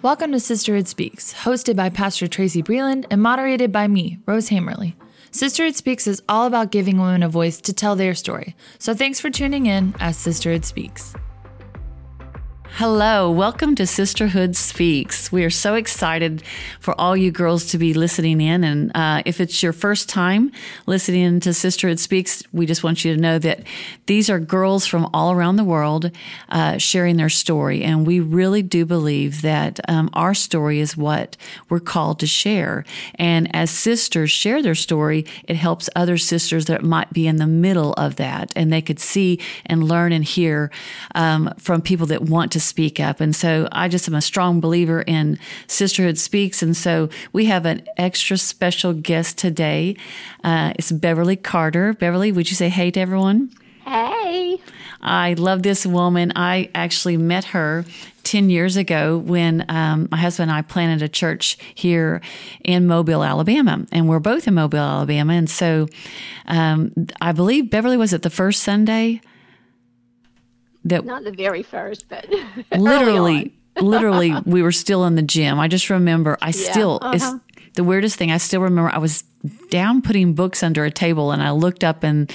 Welcome to Sisterhood Speaks, hosted by Pastor Tracy Breland and moderated by me, Rose Hammerly. Sisterhood Speaks is all about giving women a voice to tell their story. So thanks for tuning in as Sisterhood Speaks. Hello, welcome to Sisterhood Speaks. We are so excited for all you girls to be listening in. And uh, if it's your first time listening to Sisterhood Speaks, we just want you to know that these are girls from all around the world uh, sharing their story. And we really do believe that um, our story is what we're called to share. And as sisters share their story, it helps other sisters that might be in the middle of that. And they could see and learn and hear um, from people that want to speak up. And so I just am a strong believer in Sisterhood Speaks. And so we have an extra special guest today. Uh, it's Beverly Carter. Beverly, would you say hey to everyone? Hey. I love this woman. I actually met her 10 years ago when um, my husband and I planted a church here in Mobile, Alabama. And we're both in Mobile, Alabama. And so um, I believe Beverly was it the first Sunday that not the very first, but literally, literally, we were still in the gym. I just remember. I yeah, still uh-huh. it's the weirdest thing. I still remember. I was down putting books under a table, and I looked up, and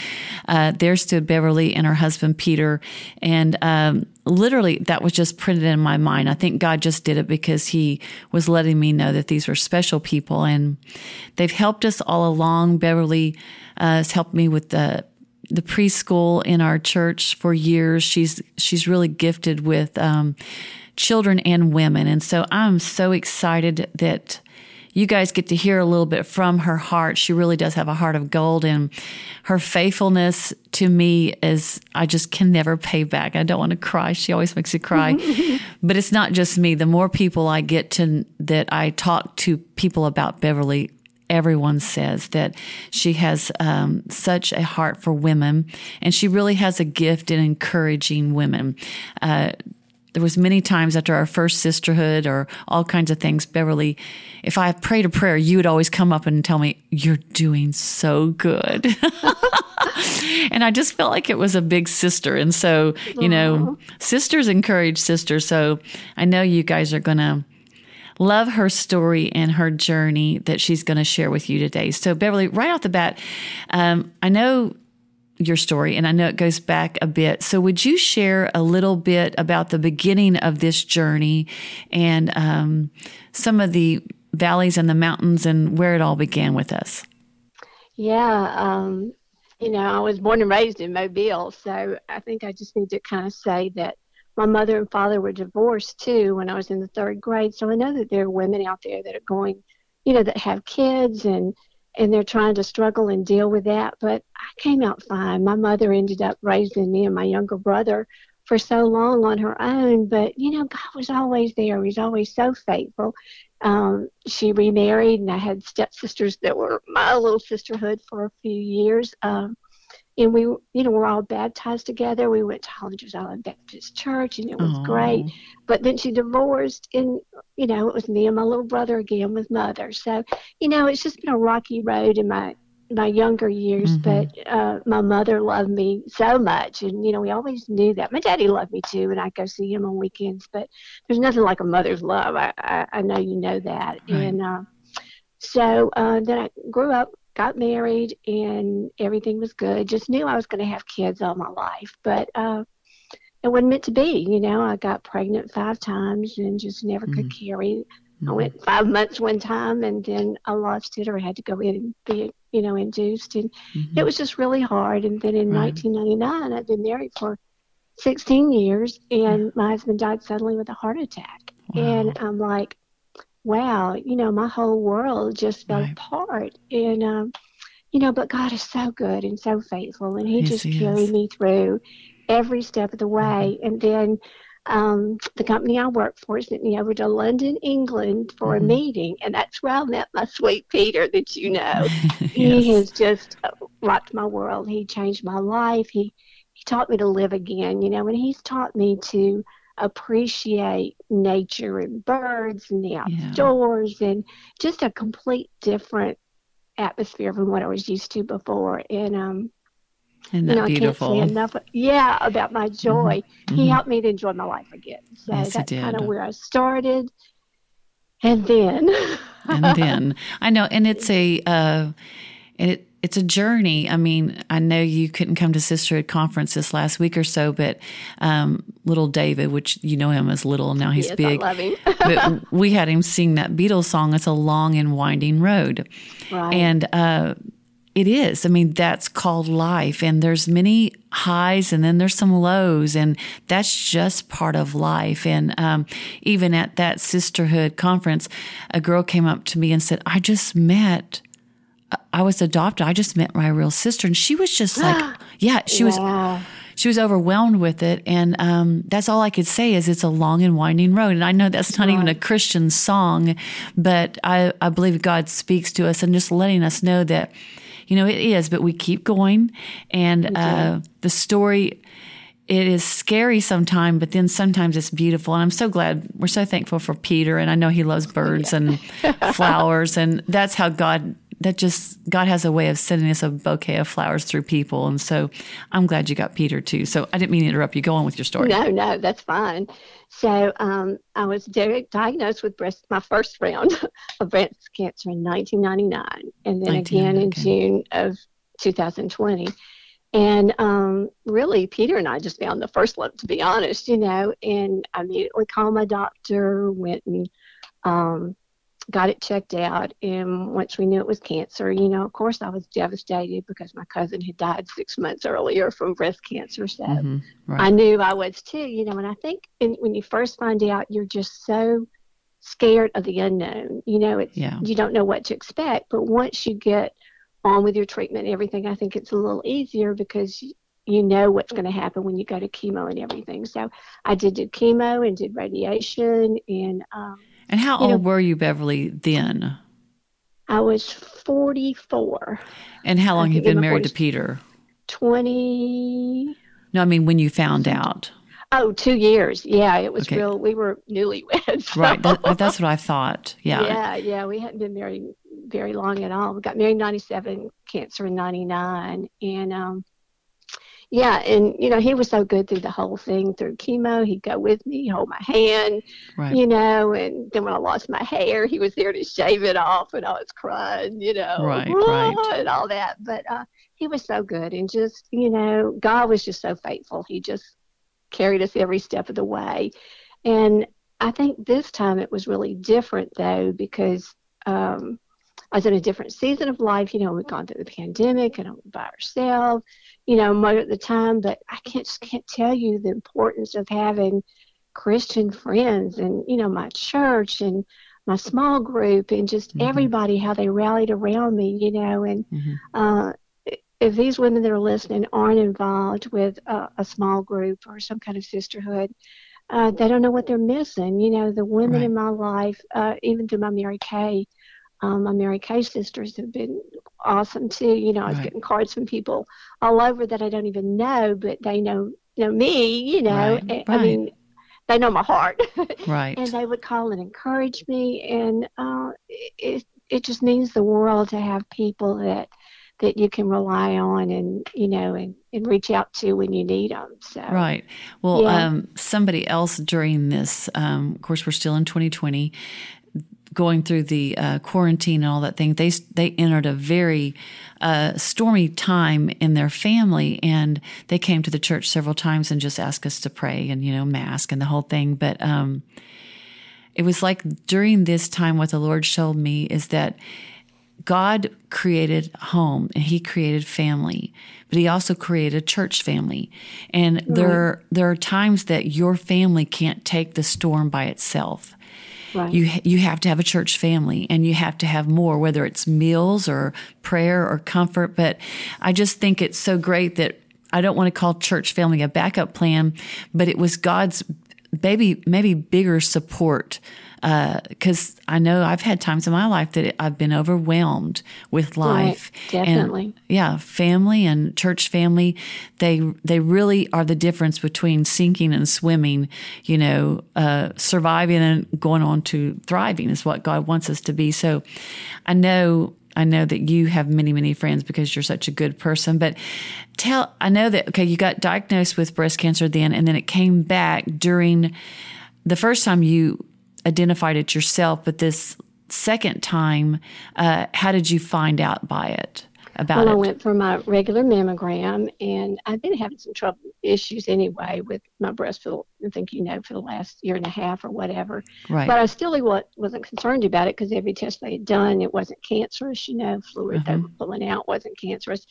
uh, there stood Beverly and her husband Peter, and um, literally that was just printed in my mind. I think God just did it because He was letting me know that these were special people, and they've helped us all along. Beverly uh, has helped me with the the preschool in our church for years. She's she's really gifted with um, children and women, and so I'm so excited that you guys get to hear a little bit from her heart. She really does have a heart of gold, and her faithfulness to me is I just can never pay back. I don't want to cry. She always makes me cry, but it's not just me. The more people I get to that I talk to people about Beverly everyone says that she has um, such a heart for women, and she really has a gift in encouraging women. Uh, there was many times after our first sisterhood or all kinds of things beverly if i prayed a prayer you would always come up and tell me you're doing so good and i just felt like it was a big sister and so you know sisters encourage sisters so i know you guys are gonna love her story and her journey that she's going to share with you today. So, Beverly, right off the bat, um, I know your story and I know it goes back a bit. So, would you share a little bit about the beginning of this journey and um, some of the valleys and the mountains and where it all began with us? Yeah. Um, you know, I was born and raised in Mobile, so I think I just need to kind of say that my mother and father were divorced too when I was in the third grade. So I know that there are women out there that are going, you know, that have kids and and they're trying to struggle and deal with that. But I came out fine. My mother ended up raising me and my younger brother for so long on her own. But you know, God was always there. He was always so faithful. Um, she remarried, and I had stepsisters that were my little sisterhood for a few years. Um, and we, you know, we're all baptized together. We went to Holland island Baptist Church, and it was oh. great. But then she divorced, and you know, it was me and my little brother again with mother. So, you know, it's just been a rocky road in my my younger years. Mm-hmm. But uh, my mother loved me so much, and you know, we always knew that. My daddy loved me too, and I go see him on weekends. But there's nothing like a mother's love. I I, I know you know that, right. and. Uh, so uh, then I grew up got married and everything was good. Just knew I was going to have kids all my life, but uh, it wasn't meant to be. You know, I got pregnant five times and just never mm-hmm. could carry. Mm-hmm. I went five months one time and then I lost it or had to go in and be, you know, induced. And mm-hmm. it was just really hard. And then in right. 1999, I'd been married for 16 years and my husband died suddenly with a heart attack. Wow. And I'm like, wow, you know, my whole world just fell right. apart. And, um, you know, but God is so good and so faithful, and He yes, just he carried is. me through every step of the way. Mm-hmm. And then um, the company I work for sent me over to London, England for mm-hmm. a meeting, and that's where I met my sweet Peter that you know. yes. He has just uh, rocked my world. He changed my life. He he taught me to live again, you know, and he's taught me to appreciate nature and birds and the outdoors yeah. and just a complete different atmosphere from what I was used to before. And um and that you know, beautiful? I can't say enough. Yeah, about my joy. Mm-hmm. He mm-hmm. helped me to enjoy my life again. So yes, that's kind of where I started. And then. and then I know, and it's a, uh, and it it's a journey. I mean, I know you couldn't come to Sisterhood conference this last week or so, but um, little David, which you know him as little, now he's yes, big. I but we had him sing that Beatles song. It's a long and winding road, Right. and uh, it is. I mean, that's called life, and there's many highs, and then there's some lows, and that's just part of life. And um, even at that Sisterhood conference, a girl came up to me and said, "I just met." I was adopted. I just met my real sister, and she was just like, yeah, she was she was overwhelmed with it, and um, that's all I could say is it's a long and winding road. And I know that's not even a Christian song, but I I believe God speaks to us and just letting us know that you know it is, but we keep going, and uh, the story. It is scary sometimes, but then sometimes it's beautiful. And I'm so glad we're so thankful for Peter. And I know he loves birds and flowers. And that's how God that just God has a way of sending us a bouquet of flowers through people. And so I'm glad you got Peter too. So I didn't mean to interrupt you. Go on with your story. No, no, that's fine. So um, I was diagnosed with breast, my first round of breast cancer in 1999, and then again in okay. June of 2020. And um, really, Peter and I just found the first love, to be honest, you know. And I immediately called my doctor, went and um, got it checked out. And once we knew it was cancer, you know, of course, I was devastated because my cousin had died six months earlier from breast cancer. So Mhm, I knew I was too, you know, and I think in, when you first find out, you're just so scared of the unknown. You know, it's Yeah. you don't know what to expect, but once you get on with your treatment and everything, I think it's a little easier because you, you know what's going to happen when you go to chemo and everything. So I did do chemo and did radiation, and um, And how you know- old were you, Beverly, then? I was 44, And how long have you been married to Peter? 20. No, I mean when you found out. Oh, two years. Yeah, it was Okay. real. We were newlyweds. so- Right. That, that's what I thought. Yeah. yeah, yeah. We hadn't been married very long at all. We got married in '97, cancer in '99, and um, yeah, and you know he was so good through the whole thing. Through chemo, he'd go with me, hold my hand, Right. you know, and then when I lost my hair, he was there to shave it off, and I was crying, you know, Right, right. and all that. But uh, he was so good, and just you know, God was just so faithful. He just carried us every step of the way, and I think this time it was really different though because um, I was in a different season of life. You know, we'd gone through the pandemic and I was by ourselves, you know, most of the time. But I can't just can't tell you the importance of having Christian friends and you know my church and my small group and just Mhm. everybody how they rallied around me. You know, and Mhm. uh, if these women that are listening aren't involved with a, a small group or some kind of sisterhood, uh, they don't know what they're missing. You know, the women Right. in my life, uh, even through my Mary Kay, um, my Mary Kay sisters have been awesome too. You know, I was Right. getting cards from people all over that I don't even know, but they know know me. You know, Right, I- I mean, they know my heart. Right. and they would call and encourage me and uh, it, it just means the world to have people that that you can rely on and you know and, and reach out to when you need them so Right. Well, Yeah. um, somebody else during this, um, of course, we're still in 2020, going through the uh, quarantine and all that thing. They they entered a very uh, stormy time in their family, and they came to the church several times and just asked us to pray and you know mask and the whole thing. But um, it was like during this time, what the Lord showed me is that God created home and he created family, but he also created a church family. And there there are times that your family can't take the storm by itself. Right. You you have to have a church family and you have to have more whether it's meals or prayer or comfort, but I just think it's so great that I don't want to call church family a backup plan, but it was God's maybe maybe bigger support because I know I've had times in my life that I've been overwhelmed with life. definitely. And, yeah, family and church family, they they really are the difference between sinking and swimming. You know, uh, surviving and going on to thriving is what God wants us to be. So, I know. I know that you have many, many friends because you're such a good person. But tell, I know that, okay, you got diagnosed with breast cancer then, and then it came back during the first time you identified it yourself, but this second time, uh, how did you find out by it? About well, it? I went for my regular mammogram, and I've been having some trouble issues anyway with my breast. For, I think you know for the last year and a half or whatever. Right. But I still wasn't concerned about it because every test they had done, it wasn't cancerous. You know, fluid mm-hmm. they were pulling out wasn't cancerous.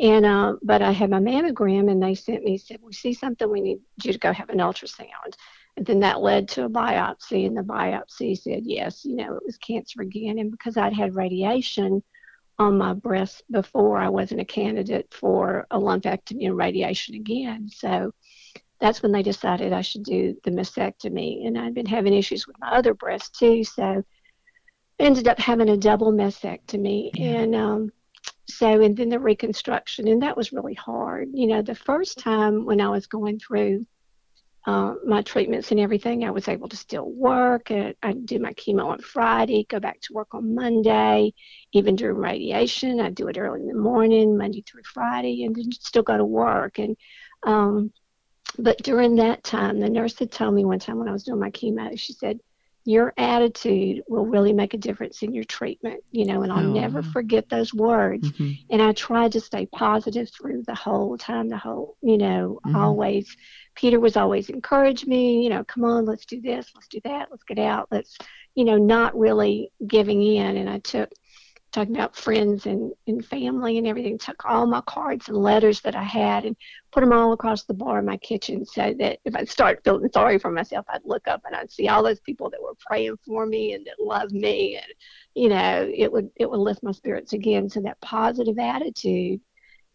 And uh, but I had my mammogram, and they sent me said, "We see something. We need you to go have an ultrasound." And then that led to a biopsy, and the biopsy said, yes, you know, it was cancer again. And because I'd had radiation on my breast before, I wasn't a candidate for a lumpectomy and radiation again. So that's when they decided I should do the mastectomy. And I'd been having issues with my other breast too. So I ended up having a double mastectomy. Yeah. And um, so, and then the reconstruction. And that was really hard. You know, the first time when I was going through uh, my treatments and everything, I was able to still work. I, I'd do my chemo on Friday, go back to work on Monday, even during radiation. I'd do it early in the morning, Monday through Friday, and then still go to work. And um, but during that time, the nurse had told me one time when I was doing my chemo, she said, your attitude will really make a difference in your treatment, you know, and I'll oh. never forget those words. Mm-hmm. And I tried to stay positive through the whole time, the whole, you know, mm-hmm. always. Peter was always encourage me, you know, come on, let's do this, let's do that, let's get out, let's, you know, not really giving in. And I took talking about friends and, and family and everything, took all my cards and letters that I had and put them all across the bar in my kitchen so that if I start feeling sorry for myself, I'd look up and I'd see all those people that were praying for me and that loved me. And, you know, it would, it would lift my spirits again. So that positive attitude,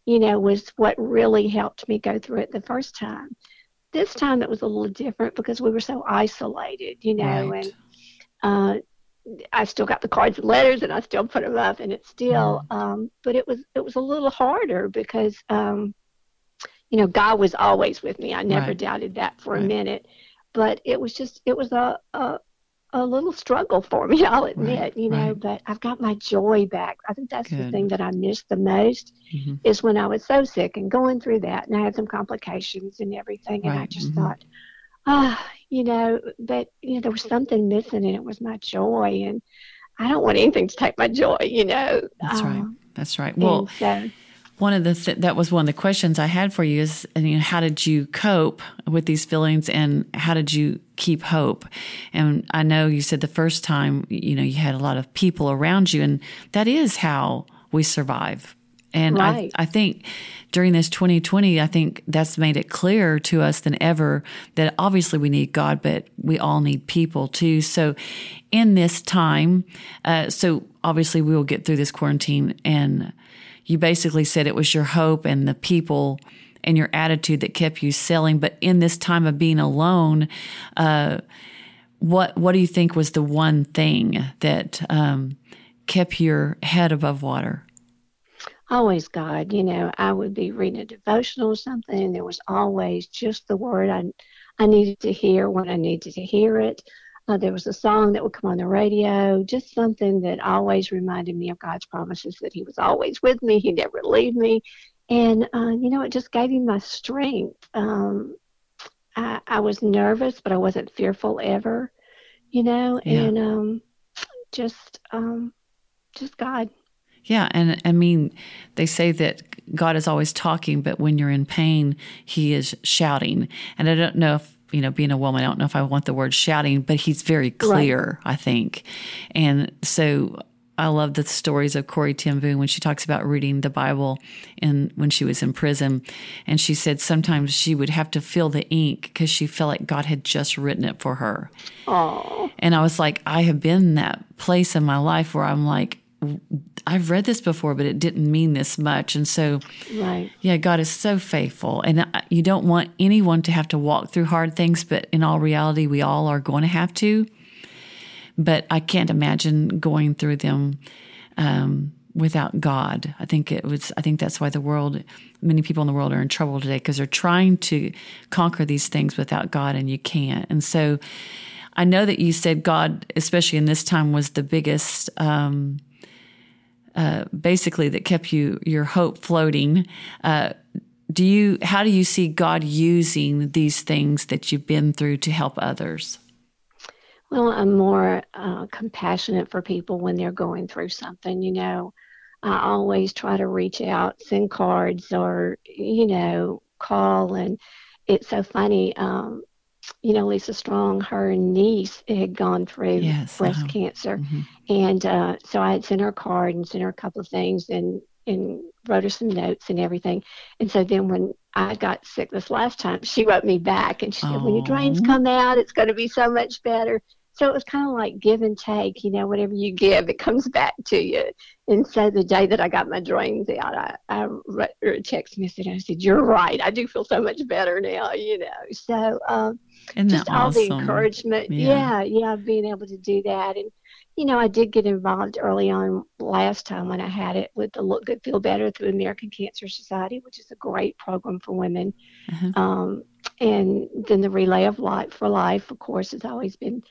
you know, was what really helped me go through it the first time. This time it was a little different because we were so isolated, you know, right. and uh, I still got the cards and letters, and I still put them up, and it's still. Mm. Um, but it was it was a little harder because, um, you know, God was always with me. I never right. doubted that for right. a minute. But it was just it was a a, a little struggle for me. I'll admit, right. you know. But I've got my joy back. I think that's Good. the thing that I missed the most mm-hmm. is when I was so sick and going through that, and I had some complications and everything, and I just mm-hmm. thought ah, you know, but you know, there was something missing, and it was my joy, and I don't want anything to take my joy, you know. That's um, right. That's right. Well, so, one of the th- that was one of the questions I had for you is, you know, how did you cope with these feelings, and how did you keep hope? And I know you said the first time, you know, you had a lot of people around you, and that is how we survive and right. I, I think during this 2020, I think that's made it clearer to us than ever that obviously we need God, but we all need people too. So in this time, uh, so obviously we will get through this quarantine and you basically said it was your hope and the people and your attitude that kept you selling. But in this time of being alone, uh, what what do you think was the one thing that um, kept your head above water? Always God. You know, I would be reading a devotional or something, and there was always just the word I, I needed to hear when I needed to hear it. Uh, there was a song that would come on the radio, just something that always reminded me of God's promises that He was always with me, He'd never leave me. And, uh, you know, it just gave me my strength. Um, I, I was nervous, but I wasn't fearful ever, you know, yeah. and um, just, um, just God. Yeah, and I mean, they say that God is always talking, but when you're in pain, He is shouting. And I don't know if you know, being a woman, I don't know if I want the word shouting, but He's very clear, right. I think. And so I love the stories of Corrie ten Boom when she talks about reading the Bible and when she was in prison. And she said sometimes she would have to feel the ink because she felt like God had just written it for her. Aww. And I was like, I have been in that place in my life where I'm like, I've read this before, but it didn't mean this much. And so, right. yeah, God is so faithful. And you don't want anyone to have to walk through hard things, but in all reality, we all are going to have to. But I can't imagine going through them um, without God. I think it was, I think that's why the world, many people in the world are in trouble today because they're trying to conquer these things without God and you can't. And so, I know that you said God, especially in this time, was the biggest um, uh, basically that kept you your hope floating. Uh, do you how do you see God using these things that you've been through to help others? well, I'm more uh, compassionate for people when they're going through something. You know, I always try to reach out, send cards, or you know, call. And it's so funny. Um, you know, Lisa Strong, her niece had gone through yes, breast uh-huh. cancer, mm-hmm. and uh, so I had sent her a card and sent her a couple of things, and and wrote her some notes and everything. And so then when I got sick this last time, she wrote me back and she said, When your drains come out, it's going to be so much better. So it was kind of like give and take, you know, whatever you give, it comes back to you. And so the day that I got my drains out, I, I wrote a text message and I said, You're right. I do feel so much better now, you know. So um, just all the encouragement. Yeah. yeah, yeah, being able to do that. And you know, I did get involved early on last time when I had it with the Look Good, Feel Better through American Cancer Society, which is a great program for women. Uh-huh. Um, and then the Relay of Life for Life, of course, has always been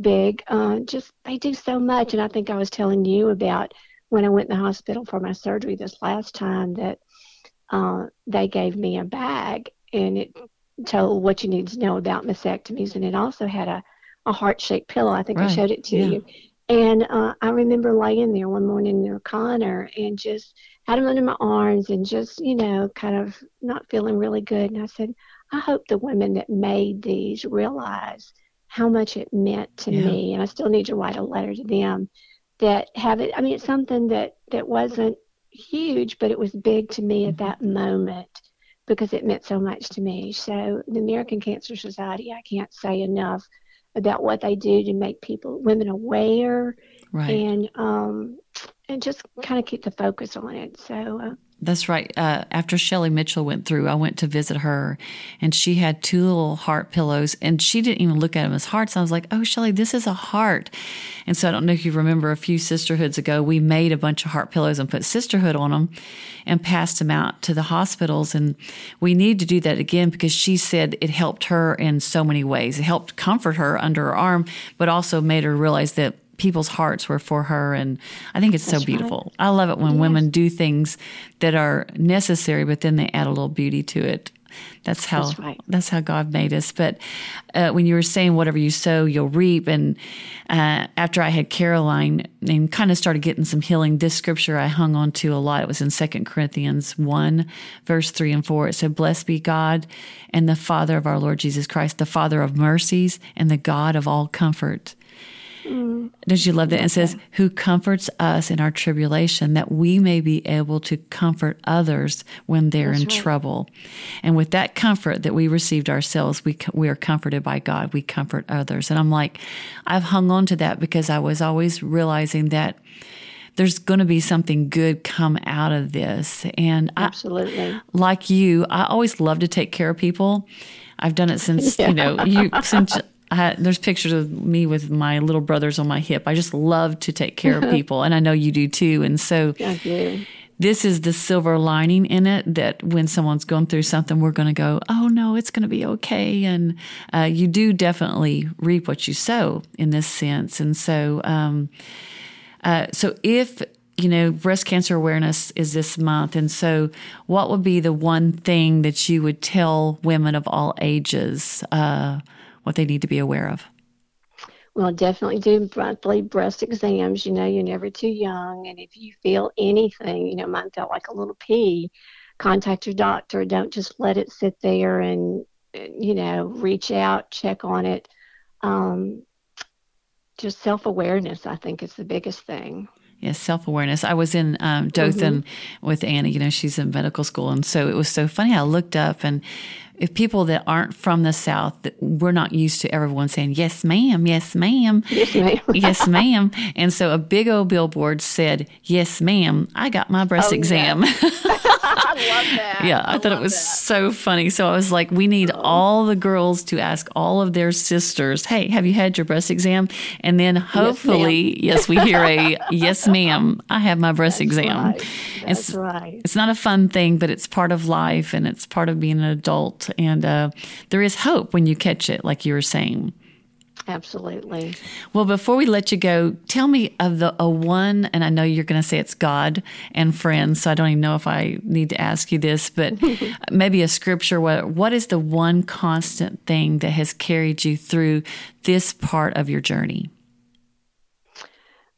big. Uh, just they do so much. And I think I was telling you about when I went in the hospital for my surgery this last time that uh, they gave me a bag and it told what you need to know about mastectomies. And it also had a, a heart shaped pillow. I think right. I showed it to yeah. you and uh, I remember laying there one morning near Connor and just had him under my arms and just, you know, kind of not feeling really good. And I said, I hope the women that made these realize how much it meant to yeah. me. And I still need to write a letter to them that have it. I mean, it's something that, that wasn't huge, but it was big to me at mm-hmm. that moment because it meant so much to me. So the American Cancer Society, I can't say enough about what they do to make people women aware right. and um, and just kind of keep the focus on it. So. Uh, that's right. Uh, after Shelly Mitchell went through, I went to visit her, and she had two little heart pillows, and she didn't even look at them as hearts. I was like, "Oh, Shelly, this is a heart." And so I don't know if you remember a few sisterhoods ago, we made a bunch of heart pillows and put sisterhood on them, and passed them out to the hospitals. And we need to do that again because she said it helped her in so many ways. It helped comfort her under her arm, but also made her realize that people's hearts were for her. And I think it's That's so beautiful. Right. I love it when yes. women do things that are necessary, but then they add a little beauty to it. That's how that's, right. that's how God made us. But uh, when you were saying whatever you sow, you'll reap. And uh, after I had Caroline and kind of started getting some healing, this scripture I hung on to a lot. It was in Second Corinthians one, verse three and four. It said, "Blessed be God and the Father of our Lord Jesus Christ, the Father of mercies and the God of all comfort." Mm. Don't you love that? It says, Who comforts us in our tribulation, that we may be able to comfort others when they're That's in right. trouble. And with that comfort that we received ourselves, we, we are comforted by God. We comfort others. And I'm like, I've hung on to that because I was always realizing that there's going to be something good come out of this. And absolutely, I, like you, I always love to take care of people. I've done it since yeah. you know you since I, there's pictures of me with my little brothers on my hip. I just love to take care of people, and I know you do too. And so, this is the silver lining in it that when someone's going through something, we're going to go, "Oh no, it's going to be okay." And uh, you do definitely reap what you sow in this sense. And so, um, uh, so if you know, breast cancer awareness is this month. And so, what would be the one thing that you would tell women of all ages? Uh, what they need to be aware of? Well, definitely do monthly breast exams. You know, you're never too young. And if you feel anything, you know, mine felt like a little pea, contact your doctor. Don't just let it sit there and, you know, reach out, check on it. Um, just self awareness, I think, is the biggest thing. Yes, self awareness. I was in um, Dothan mm-hmm. with Annie. You know, she's in medical school, and so it was so funny. I looked up, and if people that aren't from the South, we're not used to everyone saying, yes, ma'am, yes, ma'am, yes, ma'am, yes, ma'am. And so a big old billboard said, yes, ma'am, I got my breast oh, exam. Yeah. I love that. Yeah, I, I thought it was that. so funny. So I was like, we need oh. all the girls to ask all of their sisters, hey, have you had your breast exam? And then hopefully, yes, yes we hear a, yes, ma'am, I have my breast That's exam. Right. That's it's, right. It's not a fun thing, but it's part of life and it's part of being an adult. And uh, there is hope when you catch it, like you were saying. Absolutely. Well, before we let you go, tell me of the a one, and I know you're going to say it's God and friends, so I don't even know if I need to ask you this, but maybe a scripture. What what is the one constant thing that has carried you through this part of your journey?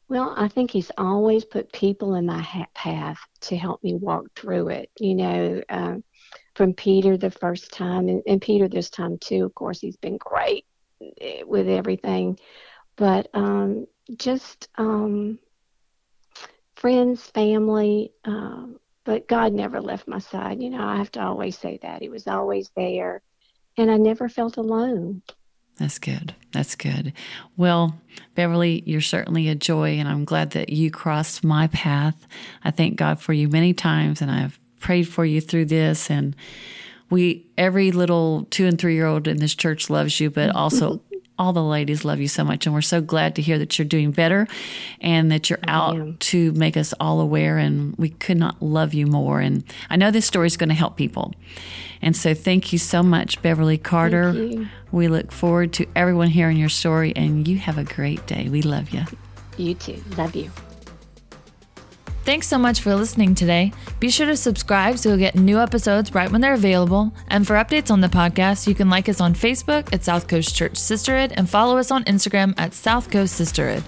Well, I think he's always put people in my path to help me walk through it. You know, um, from Peter the first time, and, and Peter this time too. Of course, he's been great eh, with everything, but um, just um, friends, family. Uh, but God never left my side. You know, I have to always say that He was always there, and I never felt alone. That's good. That's good. Well, Beverly, you're certainly a joy, and I'm glad that you crossed my path. I thank God for you many times, and I've prayed for you through this. And we, every little two and three year old in this church loves you, but also all the ladies love you so much. And we're so glad to hear that you're doing better and that you're out to make us all aware. And we could not love you more. And I know this story is going to help people. And so thank you so much, Beverly Carter. We look forward to everyone hearing your story. And you have a great day. We love you. You too. Love you. Thanks so much for listening today. Be sure to subscribe so you'll get new episodes right when they're available. And for updates on the podcast, you can like us on Facebook at South Coast Church Sisterhood and follow us on Instagram at South Coast Sisterhood.